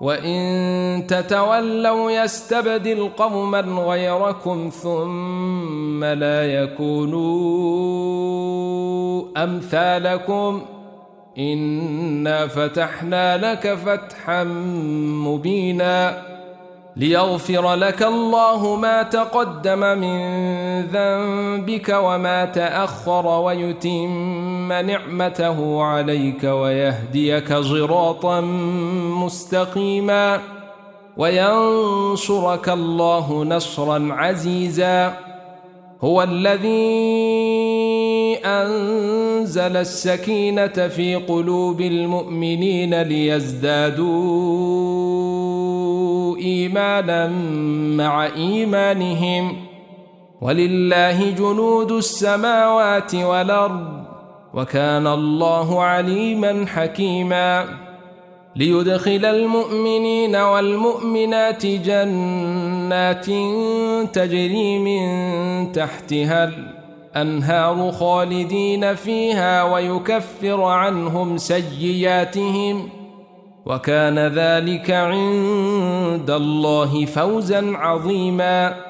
وإن تتولوا يستبدل قوما غيركم ثم لا يكونوا أمثالكم إنا فتحنا لك فتحا مبينا ليغفر لك الله ما تقدم من ذنبك وما تأخر ويتم نعمته عليك ويهديك صراطا مستقيما وينصرك الله نصرا عزيزا. هو الذي أنزل السكينة في قلوب المؤمنين ليزدادوا إيمانا مع إيمانهم. ولله جنود السماوات والأرض. وكان الله عليما حكيما. ليدخل المؤمنين والمؤمنات جنات تجري من تحتها الأرض أنهار خالدين فيها ويكفر عنهم سيئاتهم. وكان ذلك عند الله فوزا عظيما.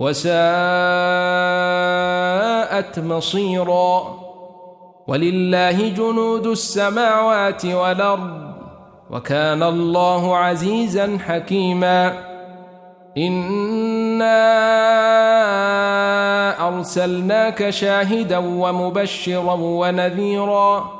وساءت مصيرا ولله جنود السماوات والأرض وكان الله عزيزا حكيما إِنَّا أرسلناك شاهدا ومبشرا ونذيرا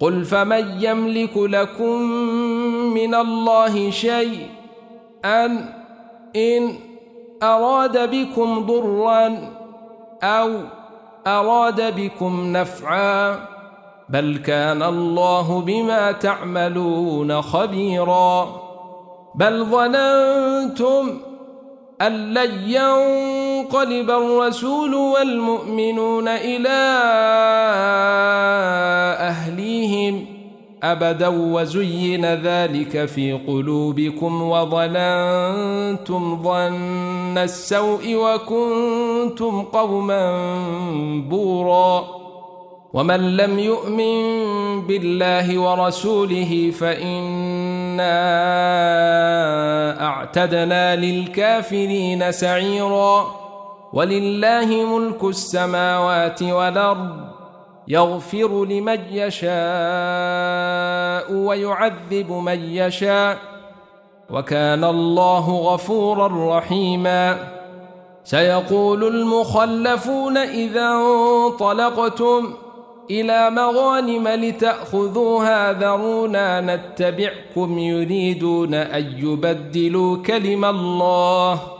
قل فمن يملك لكم من الله شيء أن إن أراد بكم ضرا أو أراد بكم نفعا بل كان الله بما تعملون خبيرا بل ظننتم أن لن ينقلب الرسول والمؤمنون إلى أهليهم أبدا وزين ذلك في قلوبكم وظننتم ظن السوء وكنتم قوما بورا ومن لم يؤمن بالله ورسوله فإنا أعتدنا للكافرين سعيرا ولله ملك السماوات والأرض يغفر لمن يشاء ويعذب من يشاء وكان الله غفورا رحيما سيقول المخلفون إذا انطلقتم إلى مغانم لتأخذوها ذرونا نتبعكم يريدون أن يبدلوا كلم الله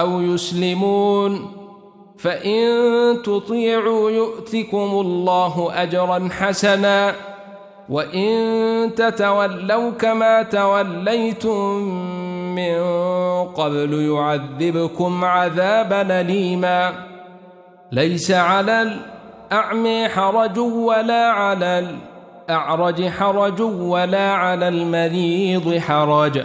أو يسلمون فإن تطيعوا يؤتكم الله أجرا حسنا وإن تتولوا كما توليتم من قبل يعذبكم عذابا ليما ليس على الأعمي حرج ولا على الأعرج حرج ولا على المريض حرج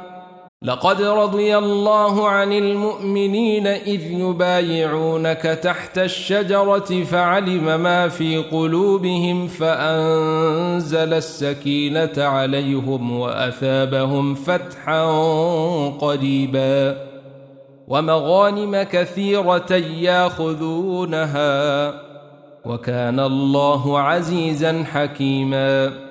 لقد رضي الله عن المؤمنين إذ يبايعونك تحت الشجرة فعلم ما في قلوبهم فأنزل السكينة عليهم وأثابهم فتحا قريبا ومغانم كثيرة ياخذونها وكان الله عزيزا حكيما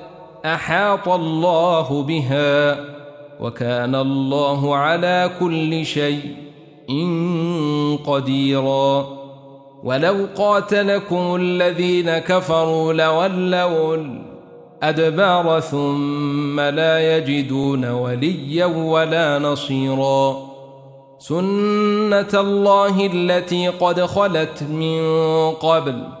أحاط الله بها وكان الله على كل شيء قديرا. ولو قاتلكم الذين كفروا لولوا الأدبار ثم لا يجدون وليا ولا نصيرا. سنة الله التي قد خلت من قبل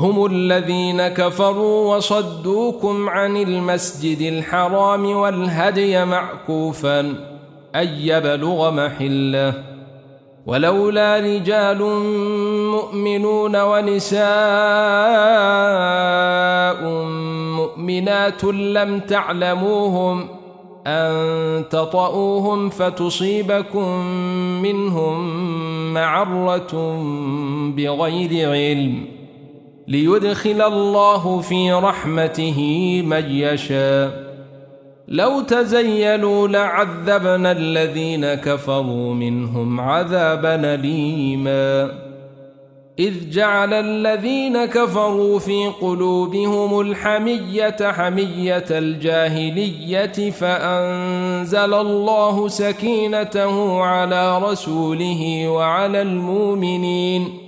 هم الذين كفروا وصدوكم عن المسجد الحرام والهدي معكوفا أن يبلغ محله. ولولا رجال مؤمنون ونساء مؤمنات لم تعلموهم أن تطؤوهم فتصيبكم منهم معرة بغير علم. ليدخل الله في رحمته من يشاء. لو تزيلوا لعذبنا الذين كفروا منهم عذابا ليما إذ جعل الذين كفروا في قلوبهم الحمية حمية الجاهلية فأنزل الله سكينته على رسوله وعلى المؤمنين.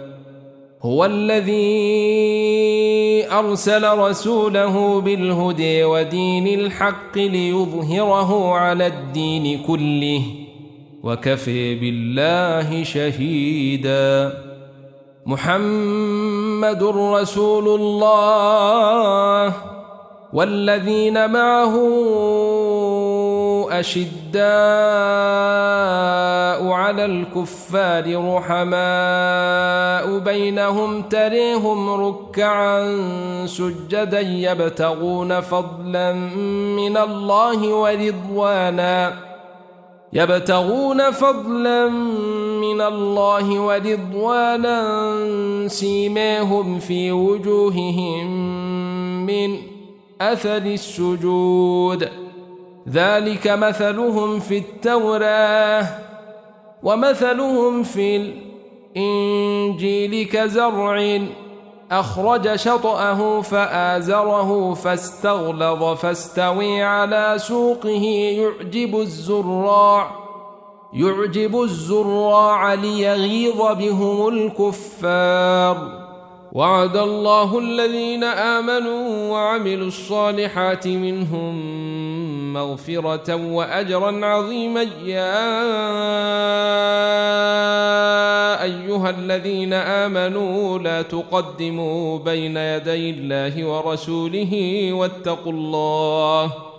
هو الذي أرسل رسوله بالهدى ودين الحق ليظهره على الدين كله وكفي بالله شهيدا. محمد رسول الله والذين معه أشداء على الكفار رحماء بينهم تريهم ركعا سجدا يبتغون فضلا من الله ورضوانا يبتغون فضلا من الله ورضوانا سيماهم في وجوههم من أثر السجود. ذلك مثلهم في التوراة. ومثلهم في الإنجيل كزرع أخرج شطأه فآزره فاستغلظ فاستوي على سوقه يعجب الزراع يعجب الزراع ليغيظ بهم الكفار وعد الله الذين آمنوا وعملوا الصالحات منهم مغفرة وأجرا عظيما. يا أيها الذين آمنوا لا تقدموا بين يدي الله ورسوله واتقوا الله